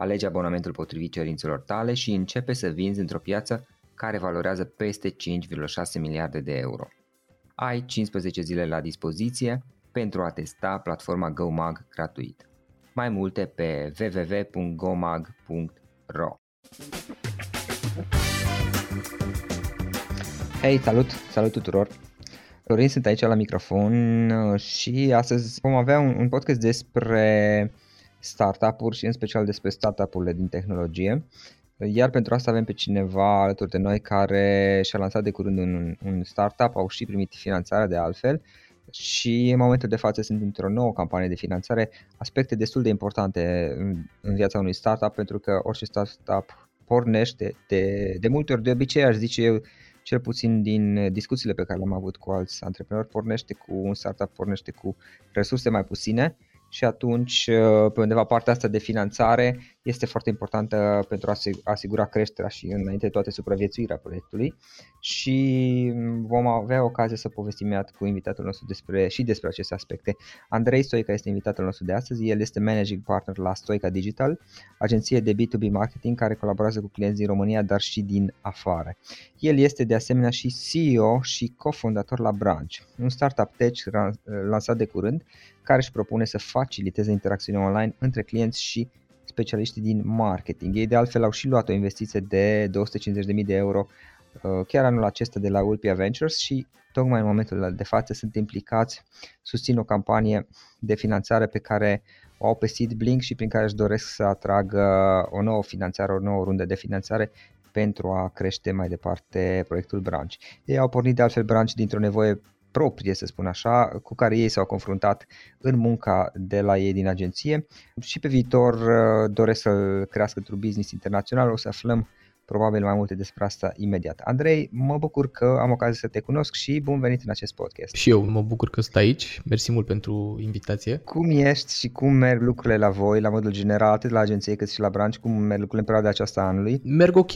Alege abonamentul potrivit cerințelor tale și începe să vinzi într-o piață care valorează peste 5,6 miliarde de euro. Ai 15 zile la dispoziție pentru a testa platforma GoMag gratuit. Mai multe pe www.gomag.ro Hei, salut! Salut tuturor! Florin sunt aici la microfon uh, și astăzi vom avea un, un podcast despre startup-uri și în special despre startup-urile din tehnologie. Iar pentru asta avem pe cineva alături de noi care și-a lansat de curând un, un startup, au și primit finanțarea de altfel. Și în momentul de față sunt într-o nouă campanie de finanțare, aspecte destul de importante în, în viața unui startup pentru că orice startup pornește de, de multe ori, de obicei aș zice eu, cel puțin din discuțiile pe care le-am avut cu alți antreprenori, pornește cu un startup, pornește cu resurse mai puține și atunci uh, pe undeva partea asta de finanțare este foarte importantă pentru a asigura creșterea și înainte de toate supraviețuirea proiectului și vom avea ocazia să povestim imediat cu invitatul nostru despre, și despre aceste aspecte. Andrei Stoica este invitatul nostru de astăzi, el este managing partner la Stoica Digital, agenție de B2B marketing care colaborează cu clienți din România, dar și din afară. El este de asemenea și CEO și cofondator la Branch, un startup tech lansat de curând care își propune să faciliteze interacțiunea online între clienți și specialiștii din marketing. Ei de altfel au și luat o investiție de 250.000 de euro uh, chiar anul acesta de la Ulpia Ventures și tocmai în momentul de față sunt implicați, susțin o campanie de finanțare pe care o au pe Seed Blink și prin care își doresc să atragă o nouă finanțare, o nouă rundă de finanțare pentru a crește mai departe proiectul Branch. Ei au pornit de altfel Branch dintr-o nevoie proprie, să spun așa, cu care ei s-au confruntat în munca de la ei din agenție și pe viitor uh, doresc să crească într-un business internațional, o să aflăm probabil mai multe despre asta imediat. Andrei, mă bucur că am ocazia să te cunosc și bun venit în acest podcast. Și eu mă bucur că stai aici, mersi mult pentru invitație. Cum ești și cum merg lucrurile la voi, la modul general, atât la agenție cât și la branch, cum merg lucrurile în perioada aceasta anului? Merg ok,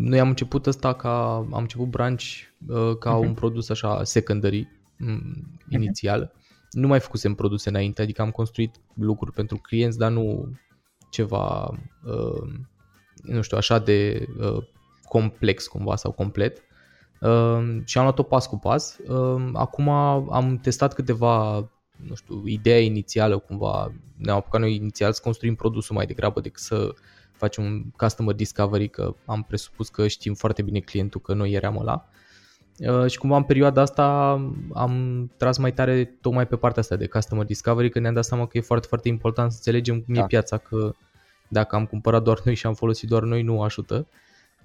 noi am început asta ca, am început branch uh, ca uh-huh. un produs așa secondary, uh-huh. inițial. Nu mai făcusem produse înainte, adică am construit lucruri pentru clienți, dar nu ceva uh, nu știu, așa de uh, complex cumva sau complet. Uh, și am luat-o pas cu pas. Uh, acum am testat câteva, nu știu, ideea inițială cumva, ne-am apucat noi inițial să construim produsul mai degrabă decât să facem un customer discovery, că am presupus că știm foarte bine clientul că noi eram ăla. Uh, și cumva în perioada asta am tras mai tare tocmai pe partea asta de customer discovery, că ne-am dat seama că e foarte, foarte important să înțelegem cum da. e piața, că dacă am cumpărat doar noi și am folosit doar noi, nu ajută.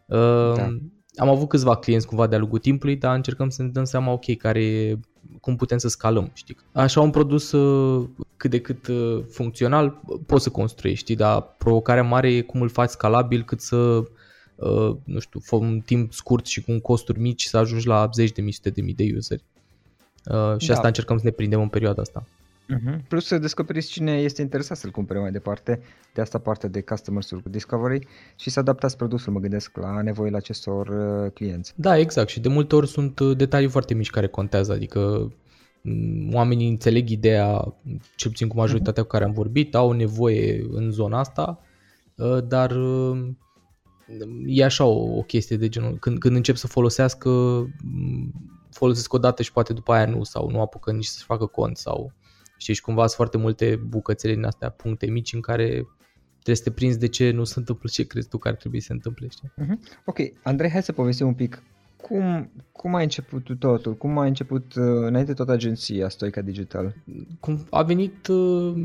Da. Ehm, am avut câțiva clienți cumva de-a lungul timpului, dar încercăm să ne dăm seama, ok, care, cum putem să scalăm, știi? Așa un produs uh, cât de cât uh, funcțional poți să construiești, știi? dar provocarea mare e cum îl faci scalabil cât să, uh, nu știu, fă un timp scurt și cu un costuri mici să ajungi la 10 de mii, de mii de useri. Și da. asta încercăm să ne prindem în perioada asta. Uh-huh. Plus să descoperiți cine este interesat să-l cumpere mai departe, de asta parte de Customer Discovery și să adaptați produsul, mă gândesc, la nevoile acestor uh, clienți. Da, exact și de multe ori sunt uh, detalii foarte mici care contează, adică mm, oamenii înțeleg ideea, cel puțin cu majoritatea cu care am vorbit, au nevoie în zona asta, uh, dar uh, e așa o, o chestie de genul, când, când încep să folosească, mm, folosesc o dată și poate după aia nu, sau nu apucă nici să-și facă cont, sau știi, și cumva sunt foarte multe bucățele din astea, puncte mici în care trebuie să te prinzi de ce nu se întâmplă ce crezi tu că ar trebui să se întâmple, știi? Uh-huh. Ok, Andrei, hai să povestim un pic cum, cum a început totul? Cum a început uh, înainte tot agenția Stoica Digital? Cum a venit uh,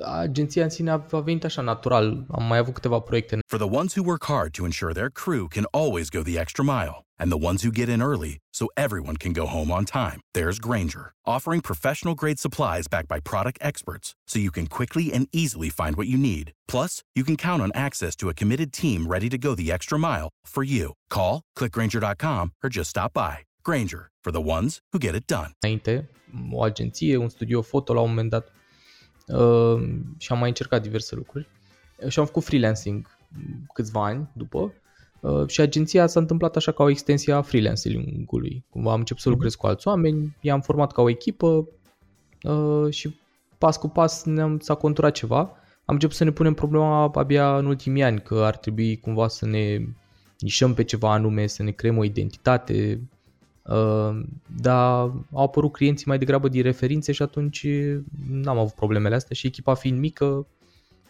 agenția în sine venit așa natural. Am mai avut câteva proiecte. For the ones who work hard to ensure their crew can always go the extra mile and the ones who get in early so everyone can go home on time. There's Granger, offering professional grade supplies backed by product experts so you can quickly and easily find what you need. Plus, you can count on access to a committed team ready to go the extra mile for you. Call, clickgranger.com or just stop by. Granger, for the ones who get it done. Înainte, o agenție, un studio foto la un moment dat uh, și am mai încercat diverse lucruri și am făcut freelancing câțiva ani după uh, și agenția s-a întâmplat așa ca o extensie a freelancing-ului. Cumva am început să lucrez cu alți oameni, i-am format ca o echipă uh, și pas cu pas ne-am, s-a conturat ceva. Am început să ne punem problema abia în ultimii ani că ar trebui cumva să ne nișăm pe ceva anume, să ne creăm o identitate, Uh, dar au apărut clienții mai degrabă din referințe și atunci n-am avut problemele astea și echipa fiind mică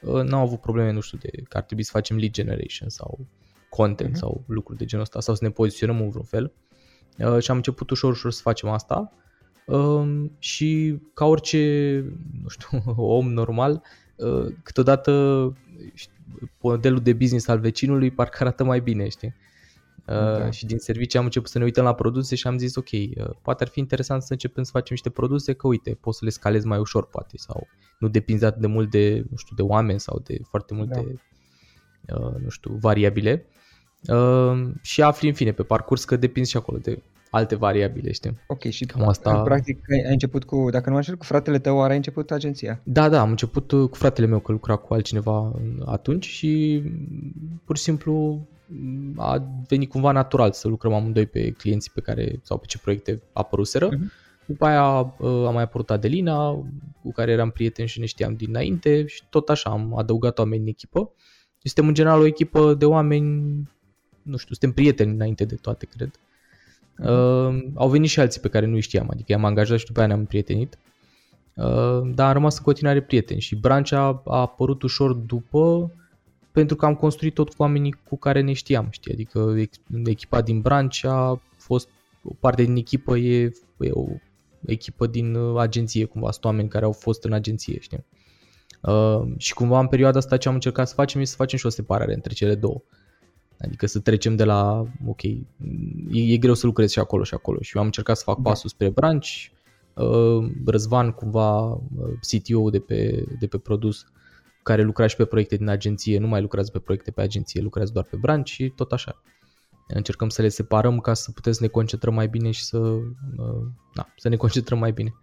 uh, n-am avut probleme, nu știu, de că ar trebui să facem lead generation sau content uh-huh. sau lucruri de genul ăsta sau să ne poziționăm în vreun fel uh, și am început ușor ușor să facem asta și ca orice, nu știu, om normal, câteodată modelul de business al vecinului parcă arată mai bine, știi? Okay. Uh, și din servicii am început să ne uităm la produse și am zis ok, uh, poate ar fi interesant să începem să facem niște produse că uite, poți să le scalezi mai ușor poate sau nu depinzi atât de mult de, nu știu, de oameni sau de foarte multe, da. uh, nu știu, variabile. Uh, și afli în fine pe parcurs că depinzi și acolo de alte variabile, știi? Ok, și Cam asta... practic ai început cu, dacă nu mă cu fratele tău, are început agenția? Da, da, am început cu fratele meu că lucra cu altcineva atunci și pur și simplu a venit cumva natural să lucrăm amândoi pe clienții pe care sau pe ce proiecte apăruseră. Uh-huh. După aia uh, a mai apărut Adelina, cu care eram prieteni și ne știam dinainte și tot așa am adăugat oameni în echipă. Suntem în general o echipă de oameni, nu știu, suntem prieteni înainte de toate, cred. Uh, au venit și alții pe care nu știam, adică i-am angajat și după aia ne-am prietenit. Uh, dar am rămas în continuare prieteni și Brancea a apărut ușor după pentru că am construit tot cu oamenii cu care ne știam, știi, adică echipa din branch a fost o parte din echipă e, e o echipă din uh, agenție, cumva, sunt oameni care au fost în agenție, știi. Uh, și cumva în perioada asta ce am încercat să facem este să facem și o separare între cele două. Adică să trecem de la, ok, e, e greu să lucrezi și acolo și acolo și eu am încercat să fac da. pasul spre branch, uh, Răzvan cumva uh, CTO de pe, de pe produs care lucra și pe proiecte din agenție, nu mai lucrează pe proiecte pe agenție, lucrează doar pe brand și tot așa. Încercăm să le separăm ca să putem să ne concentrăm mai bine și să, da, să ne concentrăm mai bine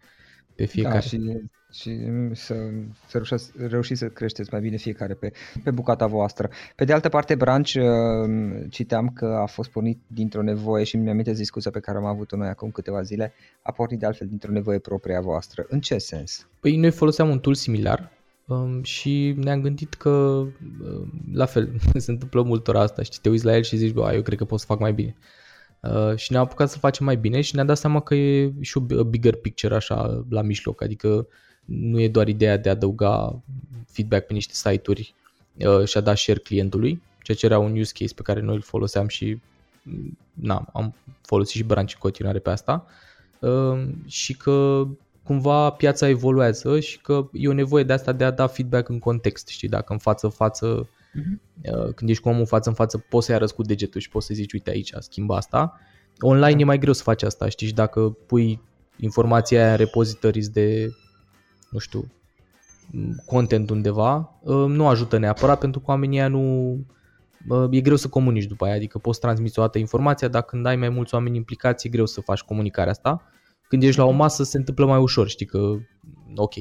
pe fiecare. Da, și, și să, să reușiți, reușiți să creșteți mai bine fiecare pe, pe bucata voastră. Pe de altă parte, Branch, uh, citeam că a fost pornit dintr-o nevoie și mi-am amintesc discuția pe care am avut-o noi acum câteva zile, a pornit de altfel dintr-o nevoie proprie a voastră. În ce sens? Păi noi foloseam un tool similar Um, și ne-am gândit că uh, la fel se întâmplă multor asta, știi, te uiți la el și zici, bă, eu cred că pot să fac mai bine. Uh, și ne-am apucat să facem mai bine și ne-am dat seama că e și o bigger picture așa la mijloc, adică nu e doar ideea de a adăuga feedback pe niște site-uri uh, și a da share clientului, ceea ce era un use case pe care noi îl foloseam și na, am folosit și branch în continuare pe asta uh, și că cumva piața evoluează și că e o nevoie de asta de a da feedback în context, știi, dacă în față-față, uh-huh. când ești cu omul față în față, poți să-i arăți cu degetul și poți să zici, uite aici, schimba asta. Online e mai greu să faci asta, știi, și dacă pui informația aia în repositories de, nu știu, content undeva, uh, nu ajută neapărat pentru că oamenii aia nu, uh, e greu să comunici după aia, adică poți transmite o dată informația, dar când ai mai mulți oameni implicați, e greu să faci comunicarea asta când ești la o masă se întâmplă mai ușor, știi că, ok,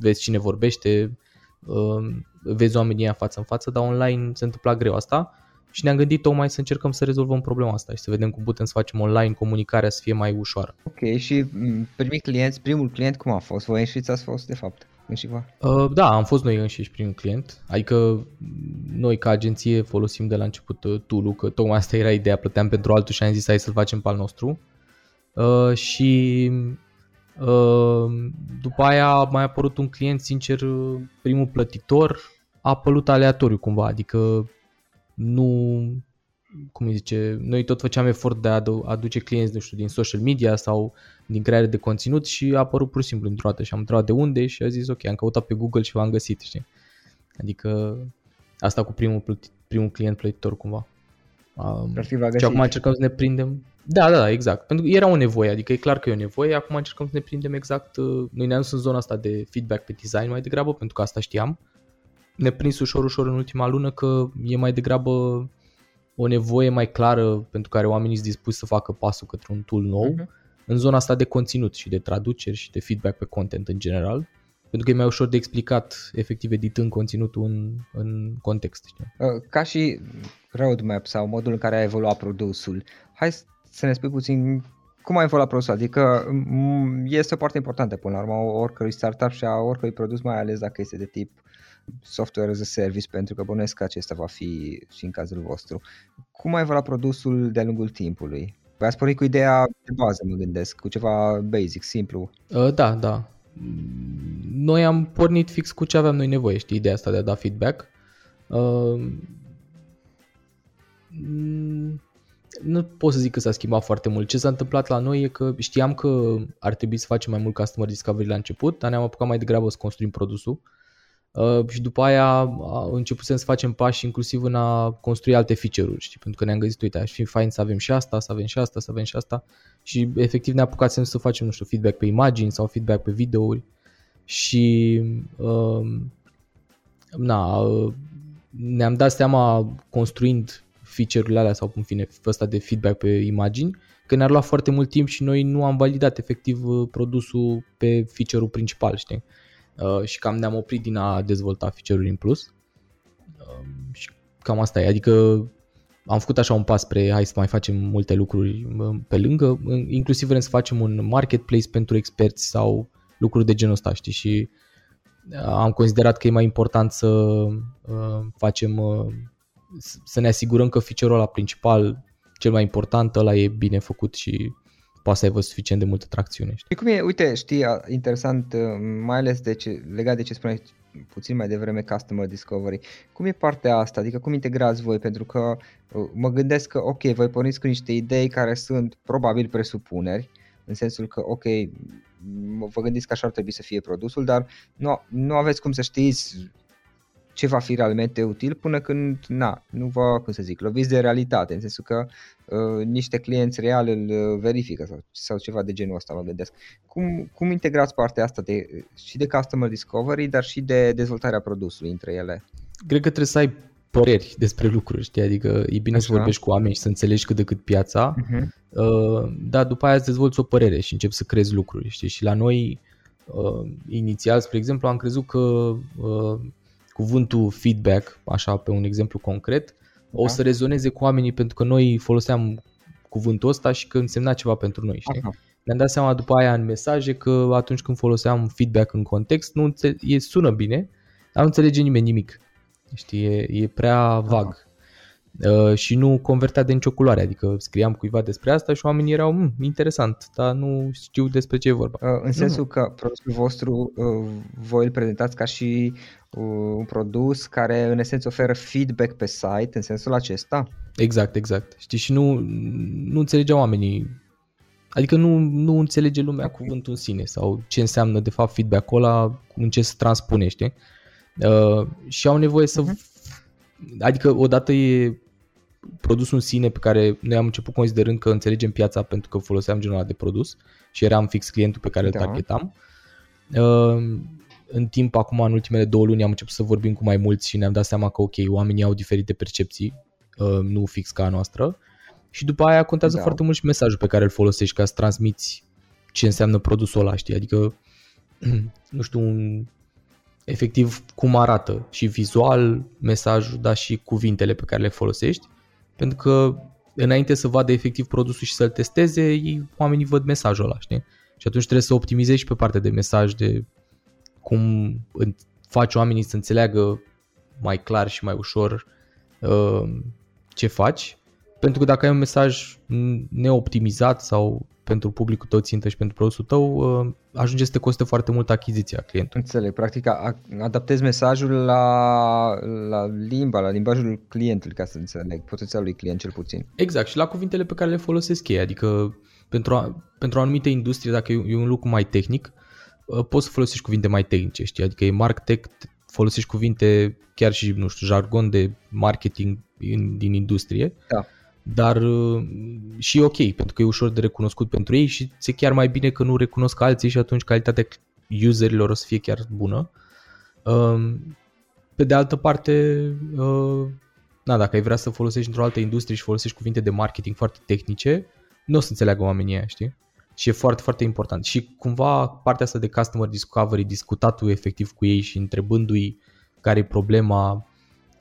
vezi cine vorbește, um, vezi oamenii ăia față în față, dar online se întâmplă greu asta și ne-am gândit tocmai să încercăm să rezolvăm problema asta și să vedem cum putem să facem online comunicarea să fie mai ușoară. Ok, și mm, primii clienți, primul client cum a fost? Voi înșiți ați fost de fapt? Înșiva? Uh, da, am fost noi înșiși primul client, adică mm, noi ca agenție folosim de la început uh, tool că tocmai asta era ideea, plăteam pentru altul și am zis hai să-l facem pe al nostru. Uh, și uh, după aia a mai apărut un client, sincer, primul plătitor a apărut aleatoriu cumva, adică nu, cum îi zice, noi tot făceam efort de a aduce clienți, nu știu, din social media sau din creare de conținut și a apărut pur și simplu într-o dată și am întrebat de unde și a zis ok, am căutat pe Google și v-am găsit, știi? Adică asta cu primul, plătit, primul client plătitor cumva. Um, și acum încercăm să ne prindem. Da, da, da, exact. Pentru că era o nevoie, adică e clar că e o nevoie, acum încercăm să ne prindem exact. Uh, noi ne-am dus în zona asta de feedback pe design mai degrabă, pentru că asta știam ne prins ușor, ușor în ultima lună că e mai degrabă o nevoie mai clară pentru care oamenii sunt dispuși să facă pasul către un tool nou uh-huh. în zona asta de conținut și de traduceri și de feedback pe content în general. Pentru că e mai ușor de explicat, efectiv, editând conținutul în, în context. Știi? Uh, ca și roadmap sau modul în care a evoluat produsul, hai să ne spui puțin cum a evoluat produsul. Adică este o parte importantă până la urmă oricărui startup și a oricărui produs, mai ales dacă este de tip software as a service, pentru că bănuiesc că acesta va fi și în cazul vostru. Cum a evoluat produsul de-a lungul timpului? Păi ați pornit cu ideea de bază, mă gândesc, cu ceva basic, simplu. Uh, da, da. Noi am pornit fix cu ce aveam noi nevoie, știi, ideea asta de a da feedback. Uh, nu pot să zic că s-a schimbat foarte mult. Ce s-a întâmplat la noi e că știam că ar trebui să facem mai mult customer discovery la început, dar ne-am apucat mai degrabă să construim produsul. Uh, Uh, și după aia uh, începusem să facem pași inclusiv în a construi alte feature-uri, știi? pentru că ne-am gândit, uite, aș fi fain să avem și asta, să avem și asta, să avem și asta și efectiv ne apucasem să facem, nu știu, feedback pe imagini sau feedback pe videouri și uh, na, uh, ne-am dat seama construind feature-urile alea sau în fine ăsta de feedback pe imagini că ne-ar lua foarte mult timp și noi nu am validat efectiv uh, produsul pe feature-ul principal, știi? Uh, și cam ne-am oprit din a dezvolta feature-uri în plus. Uh, și cam asta e, adică am făcut așa un pas spre hai să mai facem multe lucruri uh, pe lângă, inclusiv vrem să facem un marketplace pentru experți sau lucruri de genul ăsta, știi, și am considerat că e mai important să facem, să ne asigurăm că feature-ul ăla principal, cel mai important, ăla e bine făcut și poate să aibă suficient de multă tracțiune. Știi? Cum e, uite, știi, interesant, uh, mai ales de ce, legat de ce spuneai puțin mai devreme Customer Discovery. Cum e partea asta? Adică cum integrați voi? Pentru că uh, mă gândesc că, ok, voi porniți cu niște idei care sunt probabil presupuneri, în sensul că, ok, vă gândiți că așa ar trebui să fie produsul, dar nu, nu aveți cum să știți ce va fi realmente util până când, na, nu vă, cum să zic, loviți de realitate, în sensul că uh, niște clienți reali îl uh, verifică sau, sau ceva de genul ăsta, mă gândesc. Cum, cum integrați partea asta de, și de customer discovery, dar și de dezvoltarea produsului între ele? Cred că trebuie să ai păreri despre lucruri, știi? Adică e bine Așa. să vorbești cu oameni și să înțelegi cât de cât piața, uh-huh. uh, dar după aia îți dezvolți o părere și începi să crezi lucruri, știi? Și la noi, uh, inițial, spre exemplu, am crezut că uh, cuvântul feedback, așa pe un exemplu concret, da. o să rezoneze cu oamenii pentru că noi foloseam cuvântul ăsta și că însemna ceva pentru noi, știi? Aha. Ne-am dat seama după aia în mesaje că atunci când foloseam feedback în context, nu înțe- e, sună bine, dar nu înțelege nimeni nimic. Știi, e, e prea vag. Aha. Uh, și nu convertea de nicio culoare, adică scriam cuiva despre asta și oamenii erau mm, interesant, dar nu știu despre ce e vorba. Uh, în sensul nu. că produsul vostru uh, voi îl prezentați ca și uh, un produs care în esență oferă feedback pe site, în sensul acesta? Exact, exact. Știi, și nu, nu înțelegeau oamenii Adică nu, nu înțelege lumea cuvântul în sine sau ce înseamnă de fapt feedback-ul ăla, în ce se transpune, știi? Uh, și au nevoie să uh-huh adică odată e produsul în sine pe care noi am început considerând că înțelegem piața pentru că foloseam genul ăla de produs și eram fix clientul pe care da. îl targetam. Uh, în timp, acum, în ultimele două luni, am început să vorbim cu mai mulți și ne-am dat seama că, ok, oamenii au diferite percepții, uh, nu fix ca a noastră. Și după aia contează da. foarte mult și mesajul pe care îl folosești ca să transmiți ce înseamnă produsul ăla, știi? Adică, nu știu, un efectiv cum arată și vizual mesajul, dar și cuvintele pe care le folosești pentru că înainte să vadă efectiv produsul și să-l testeze, ei, oamenii văd mesajul ăla, știi? Și atunci trebuie să optimizezi și pe partea de mesaj, de cum faci oamenii să înțeleagă mai clar și mai ușor uh, ce faci. Pentru că dacă ai un mesaj neoptimizat sau pentru publicul tău țintă și pentru produsul tău, uh, ajunge să te coste foarte mult achiziția clientului. Înțeleg, practic adaptezi mesajul la, la limba, la limbajul clientului, ca să înțeleg, potențialului client cel puțin. Exact, și la cuvintele pe care le folosesc ei, adică pentru, a, pentru o anumită industrie, dacă e un lucru mai tehnic, uh, poți să folosești cuvinte mai tehnice, știi? Adică e marktech, folosești cuvinte chiar și, nu știu, jargon de marketing din, din industrie. Da dar uh, și ok, pentru că e ușor de recunoscut pentru ei și ți chiar mai bine că nu recunosc alții și atunci calitatea userilor o să fie chiar bună. Um, pe de altă parte, uh, na, dacă ai vrea să folosești într-o altă industrie și folosești cuvinte de marketing foarte tehnice, nu o să înțeleagă oamenii aia, știi? Și e foarte, foarte important. Și cumva partea asta de customer discovery, discutatul efectiv cu ei și întrebându-i care e problema,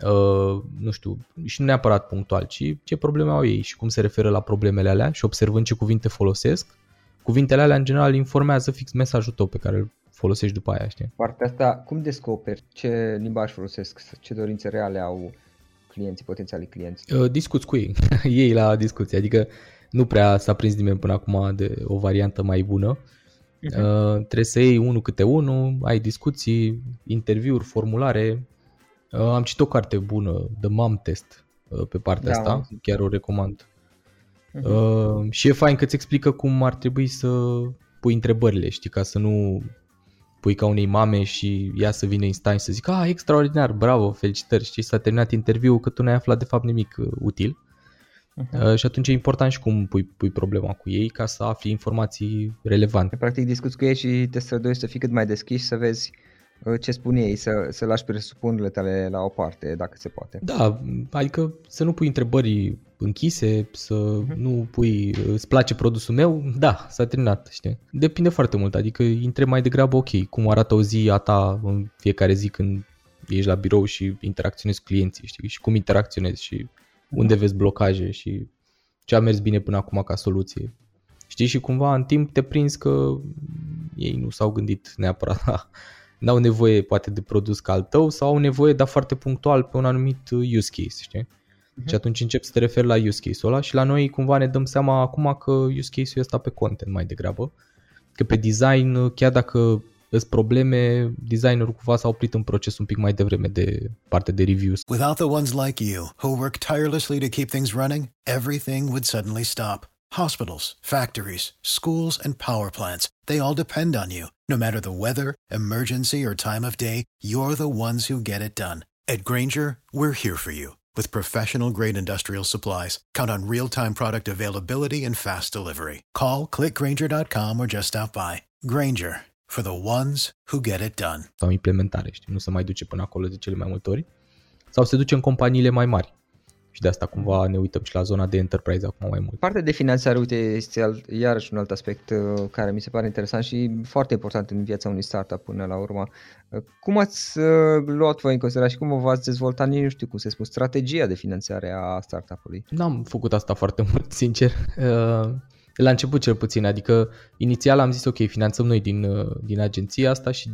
Uh, nu știu, și nu neapărat punctual, ci ce probleme au ei și cum se referă la problemele alea și observând ce cuvinte folosesc, cuvintele alea în general informează fix mesajul tău pe care îl folosești după aia, știi? Partea asta, cum descoperi ce limbaj folosesc, ce dorințe reale au clienții, potențialii clienți? Uh, discuți cu ei, ei la discuție, adică nu prea s-a prins nimeni până acum de o variantă mai bună. Uh-huh. Uh, trebuie să iei unul câte unul, ai discuții, interviuri, formulare, Uh, am citit o carte bună, The Mom Test, uh, pe partea da, asta, chiar o recomand. Uh-huh. Uh, și e fain că îți explică cum ar trebui să pui întrebările, știi, ca să nu pui ca unei mame și ea să vină instant să zică, ah, extraordinar, bravo, felicitări, știi, s-a terminat interviul că tu n-ai aflat de fapt nimic uh, util. Uh-huh. Uh, și atunci e important și cum pui, pui problema cu ei ca să afli informații relevante. Practic discuți cu ei și te străduiești să fii cât mai deschis, să vezi Uh, ce spun ei, să, să lași presupunerile tale la o parte, dacă se poate. Da, adică să nu pui întrebări închise, să uh-huh. nu pui, îți place produsul meu, da, s-a terminat, știi? Depinde foarte mult, adică intre mai degrabă, ok, cum arată o zi a ta în fiecare zi când ești la birou și interacționezi cu clienții, știi? Și cum interacționezi și unde vezi blocaje și ce a mers bine până acum ca soluție. Știi? Și cumva în timp te prinzi că ei nu s-au gândit neapărat la n-au nevoie poate de produs ca al tău sau au nevoie, dar foarte punctual pe un anumit uh, use case, știi? Uh-huh. Și atunci încep să te referi la use case-ul ăla și la noi cumva ne dăm seama acum că use case-ul ăsta pe content mai degrabă. Că pe design, uh, chiar dacă sunt probleme, designerul cumva s-a oprit în proces un pic mai devreme de parte de reviews. Without the ones like you, who work tirelessly to keep things running, everything would suddenly stop. Hospitals, factories, schools, and power plants, they all depend on you. No matter the weather, emergency, or time of day, you're the ones who get it done. At Granger, we're here for you with professional grade industrial supplies. Count on real time product availability and fast delivery. Call clickgranger.com or just stop by. Granger for the ones who get it done. Sau implementare, știi, nu se mai duce până acolo de cele mai multe ori. Sau se duce în companiile mai mari. Și de asta cumva ne uităm și la zona de enterprise acum mai mult. Partea de finanțare, uite, este alt, iarăși un alt aspect uh, care mi se pare interesant și foarte important în viața unui startup până la urmă. Uh, cum ați uh, luat voi în considerare și cum v-ați dezvoltat, nici nu știu cum să spun, strategia de finanțare a startup-ului? N-am făcut asta foarte mult, sincer. La început cel puțin, adică inițial am zis ok, finanțăm noi din, din agenția asta și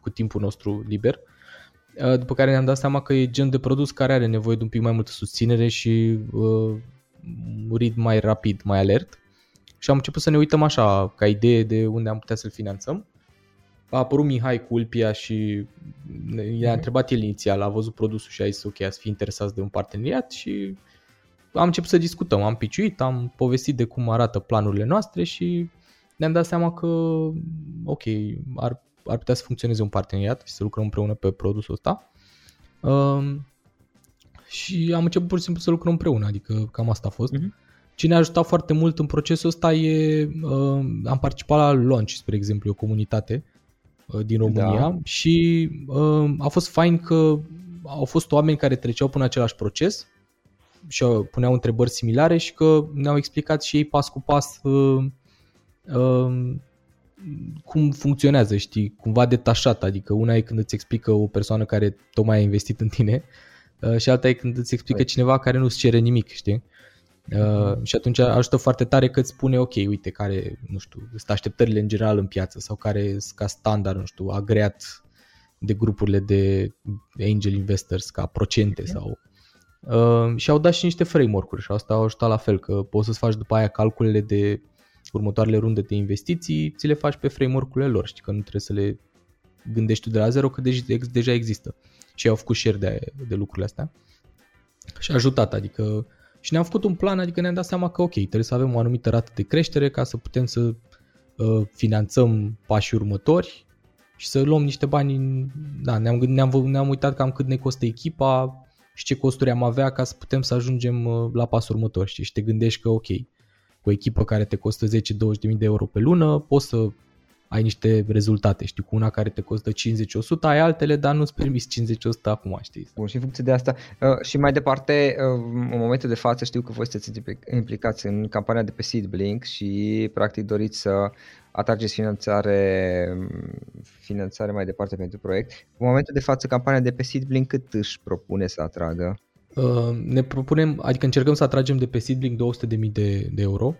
cu timpul nostru liber Uh, după care ne-am dat seama că e gen de produs care are nevoie de un pic mai multă susținere și uh, murit mai rapid, mai alert. Și am început să ne uităm așa, ca idee de unde am putea să-l finanțăm. A apărut Mihai cu Ulpia și i-a mhm. întrebat el inițial, a văzut produsul și a zis ok, ați fi interesați de un parteneriat și am început să discutăm, am piciuit, am povestit de cum arată planurile noastre și ne-am dat seama că ok, ar ar putea să funcționeze un parteneriat și să lucrăm împreună pe produsul ăsta. Um, și am început pur și simplu să lucrăm împreună, adică cam asta a fost. Uh-huh. Ce ne-a ajutat foarte mult în procesul ăsta e, uh, am participat la Launch, spre exemplu, o comunitate uh, din România da. și uh, a fost fain că au fost oameni care treceau până același proces și puneau întrebări similare și că ne-au explicat și ei pas cu pas uh, uh, cum funcționează, știi, cumva detașat, adică una e când îți explică o persoană care tocmai a investit în tine, uh, și alta e când îți explică cineva care nu-ți cere nimic, știi? Uh, și atunci ajută foarte tare că îți spune, ok, uite, care, nu știu, sunt așteptările în general în piață sau care sunt ca standard, nu știu, agreat de grupurile de angel investors ca procente okay. sau... Uh, și au dat și niște framework-uri și asta au ajutat la fel, că poți să-ți faci după aia calculele de următoarele runde de investiții, ți le faci pe framework-urile lor, știi că nu trebuie să le gândești tu de la zero, că deja există. Și au făcut share de, de lucrurile astea. Și a ajutat, adică și ne-am făcut un plan, adică ne-am dat seama că ok, trebuie să avem o anumită rată de creștere ca să putem să uh, finanțăm pașii următori și să luăm niște bani, da, ne-am, ne-am, ne-am uitat cam cât ne costă echipa și ce costuri am avea ca să putem să ajungem uh, la pasul următor, știi? Și te gândești că ok, cu o echipă care te costă 10-20 de euro pe lună, poți să ai niște rezultate, știi, cu una care te costă 50-100, ai altele, dar nu-ți permis 50-100 acum, știi. Bun, și în funcție de asta, uh, și mai departe, uh, în momentul de față știu că voi sunteți implicați în campania de pe Seedblink și practic doriți să atrageți finanțare, finanțare mai departe pentru proiect. În momentul de față, campania de pe Seedblink cât își propune să atragă? Uh, ne propunem, adică încercăm să atragem de pe Seedblink 200.000 de, de euro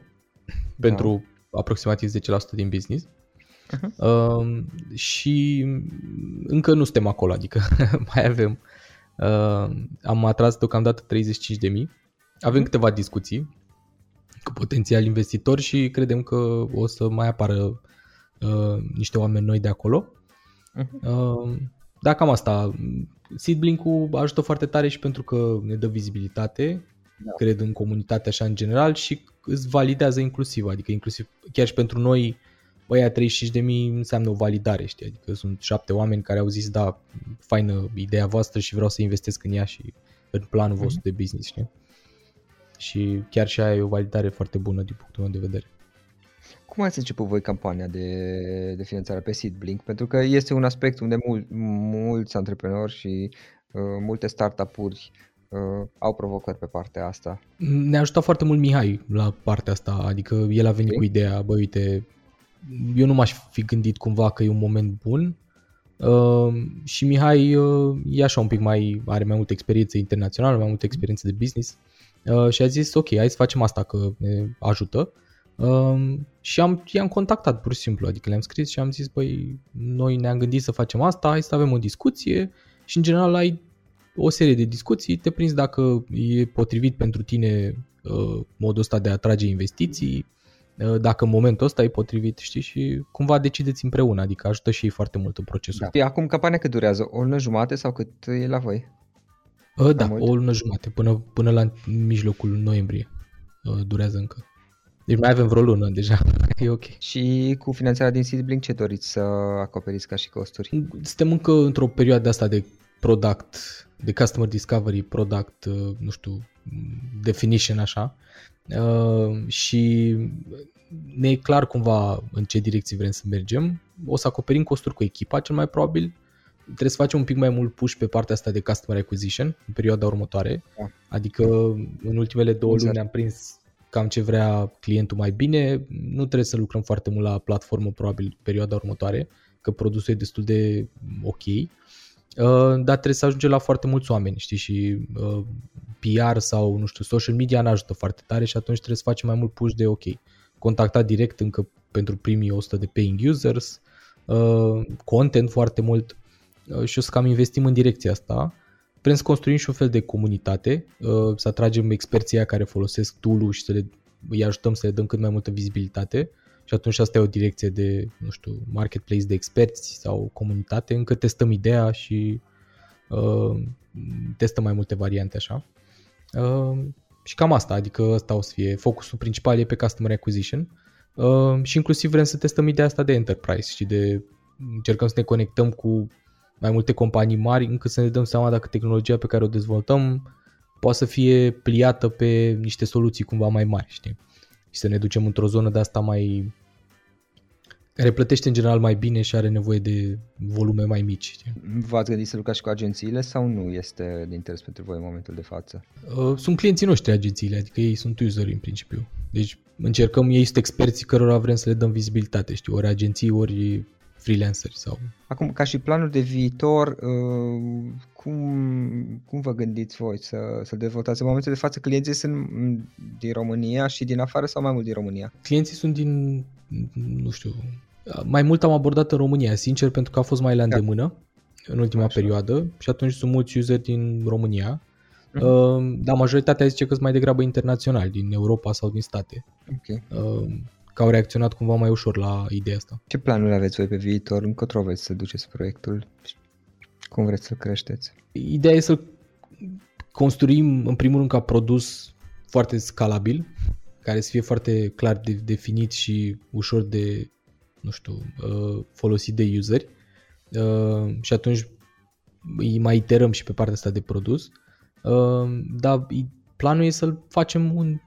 da. pentru aproximativ 10% din business. Uh-huh. Uh, și încă nu suntem acolo, adică mai avem. Uh, am atras deocamdată 35 de mii. Avem uh-huh. câteva discuții cu potențial investitori și credem că o să mai apară uh, niște oameni noi de acolo. Uh-huh. Uh, da, cam asta. Seedblink-ul ajută foarte tare și pentru că ne dă vizibilitate, da. cred în comunitate așa în general și îți validează inclusiv, adică inclusiv chiar și pentru noi băia 35 de mii înseamnă o validare, știi, adică sunt șapte oameni care au zis da, faină ideea voastră și vreau să investesc în ea și în planul mm-hmm. vostru de business, știi? Și chiar și aia e o validare foarte bună din punctul meu de vedere. Cum ați început voi campania de, de finanțare pe Seedblink? Pentru că este un aspect unde mul, mulți antreprenori și uh, multe startup-uri uh, au provocări pe partea asta. Ne-a ajutat foarte mult Mihai la partea asta, adică el a venit okay. cu ideea, bă uite, eu nu m-aș fi gândit cumva că e un moment bun uh, și Mihai uh, e așa un pic mai, are mai multă experiență internațională, mai multă experiență de business uh, și a zis ok, hai să facem asta că ne ajută uh, și am, i-am contactat pur și simplu, adică le-am scris și am zis băi, noi ne-am gândit să facem asta, hai să avem o discuție și în general ai o serie de discuții, te prinzi dacă e potrivit pentru tine uh, modul ăsta de a atrage investiții, Uh, dacă în momentul ăsta e potrivit, știi, și cumva decideți împreună, adică ajută și ei foarte mult în procesul. Da. Acum campania cât durează? O lună jumate sau cât e la voi? Uh, da, o lună jumate, până, până la mijlocul noiembrie uh, durează încă. Deci mai avem vreo lună deja, e ok. Și cu finanțarea din Seedblink ce doriți să acoperiți ca și costuri? Suntem încă într-o perioadă asta de product, de customer discovery, product, uh, nu știu, definition așa. Uh, și ne e clar cumva în ce direcție vrem să mergem. O să acoperim costuri cu echipa cel mai probabil. Trebuie să facem un pic mai mult push pe partea asta de customer acquisition în perioada următoare. Da. Adică în ultimele două exact. luni ne-am prins cam ce vrea clientul mai bine. Nu trebuie să lucrăm foarte mult la platformă probabil perioada următoare, că produsul e destul de ok. Uh, dar trebuie să ajungem la foarte mulți oameni, știi, și uh, PR sau, nu știu, social media ne ajută foarte tare și atunci trebuie să facem mai mult push de, ok, contactat direct încă pentru primii 100 de paying users, uh, content foarte mult uh, și o să cam investim în direcția asta. Vrem să construim și un fel de comunitate, uh, să atragem experții care folosesc tool și să le îi ajutăm să le dăm cât mai multă vizibilitate și atunci asta e o direcție de, nu știu, marketplace de experți sau comunitate, încă testăm ideea și uh, testăm mai multe variante așa. Uh, și cam asta, adică asta o să fie focusul principal e pe customer acquisition uh, și inclusiv vrem să testăm ideea asta de enterprise și de încercăm să ne conectăm cu mai multe companii mari încât să ne dăm seama dacă tehnologia pe care o dezvoltăm poate să fie pliată pe niște soluții cumva mai mari, știi? Și să ne ducem într-o zonă de asta mai care plătește în general mai bine și are nevoie de volume mai mici. Știi? V-ați gândit să lucrați cu agențiile sau nu este de interes pentru voi în momentul de față? Uh, sunt clienții noștri agențiile, adică ei sunt useri în principiu. Deci încercăm, ei sunt experții cărora vrem să le dăm vizibilitate, știu, ori agenții, ori freelanceri sau... Acum, ca și planuri de viitor, uh, cum, cum vă gândiți voi să, să dezvoltați? În momentul de față clienții sunt din România și din afară sau mai mult din România? Clienții sunt din, nu știu, mai mult am abordat în România, sincer, pentru că a fost mai la da. îndemână da. în ultima Așa. perioadă și atunci sunt mulți user din România. Uh-huh. Dar majoritatea zice că sunt mai degrabă internaționali, din Europa sau din state. Okay. Că au reacționat cumva mai ușor la ideea asta. Ce planuri aveți voi pe viitor? Încotro vreți să duceți proiectul? Cum vreți să creșteți? Ideea e să construim, în primul rând, ca produs foarte scalabil, care să fie foarte clar de, definit și ușor de, nu știu, uh, folosit de useri. Uh, și atunci îi mai iterăm și pe partea asta de produs. Uh, dar planul e să-l facem un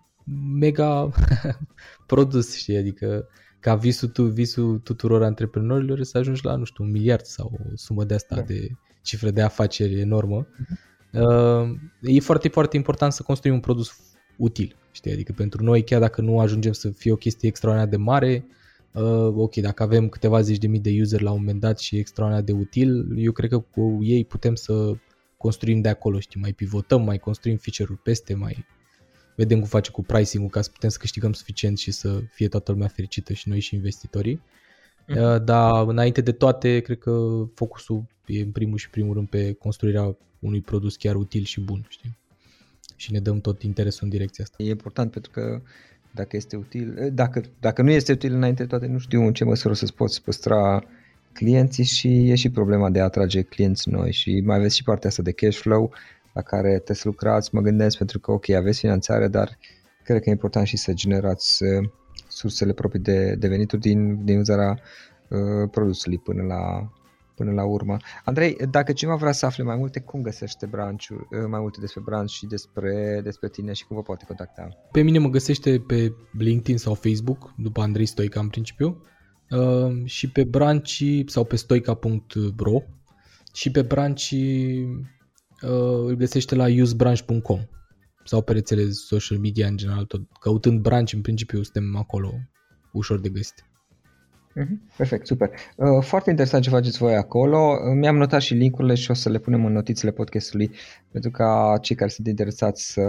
mega produs, știi, adică ca visul, tu, visul tuturor antreprenorilor să ajungi la, nu știu, un miliard sau o sumă de asta da. de cifră de afaceri enormă. Uh, e foarte, foarte important să construim un produs util, știi, adică pentru noi, chiar dacă nu ajungem să fie o chestie extraordinar de mare, uh, ok, dacă avem câteva zeci de mii de user la un moment dat și extraordinar de util, eu cred că cu ei putem să construim de acolo, știi, mai pivotăm, mai construim feature-uri peste, mai vedem cum face cu pricing-ul ca să putem să câștigăm suficient și să fie toată lumea fericită și noi și investitorii. Mm-hmm. Dar înainte de toate, cred că focusul e în primul și primul rând pe construirea unui produs chiar util și bun, știi? Și ne dăm tot interesul în direcția asta. E important pentru că dacă este util, eh, dacă, dacă nu este util înainte de toate, nu știu în ce măsură să-ți poți păstra clienții și e și problema de a atrage clienți noi și mai aveți și partea asta de cash flow la care te să lucrați, mă gândesc pentru că ok, aveți finanțare, dar cred că e important și să generați eh, sursele proprii de, de venituri din, din uzarea uh, produsului până la, până la urmă. Andrei, dacă cineva vrea să afle mai multe, cum găsește branchul, uh, mai multe despre branch și despre, despre tine și cum vă poate contacta? Pe mine mă găsește pe LinkedIn sau Facebook, după Andrei Stoica în principiu, uh, și pe branch sau pe stoica.ro și pe branch uh, îl găsește la usebranch.com sau pe rețele social media în general, tot căutând branch în principiu suntem acolo ușor de găsit. Mhm, perfect, super. Uh, foarte interesant ce faceți voi acolo. Mi-am notat și linkurile și o să le punem în notițele podcastului pentru ca cei care sunt interesați să,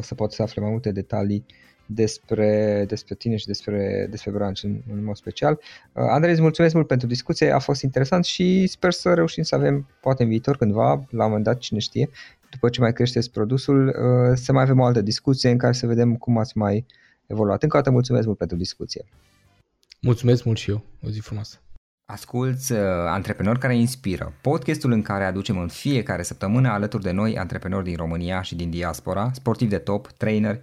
să poată să afle mai multe detalii despre, despre tine și despre, despre branch în, în mod special. Uh, Andrei, îți mulțumesc mult pentru discuție, a fost interesant și sper să reușim să avem, poate în viitor, cândva, la un moment dat, cine știe, după ce mai creșteți produsul, uh, să mai avem o altă discuție în care să vedem cum ați mai evoluat. Încă o dată mulțumesc mult pentru discuție. Mulțumesc mult și eu. O zi frumoasă. Asculți uh, Antreprenori care inspiră, podcastul în care aducem în fiecare săptămână alături de noi antreprenori din România și din diaspora, sportivi de top, trainer,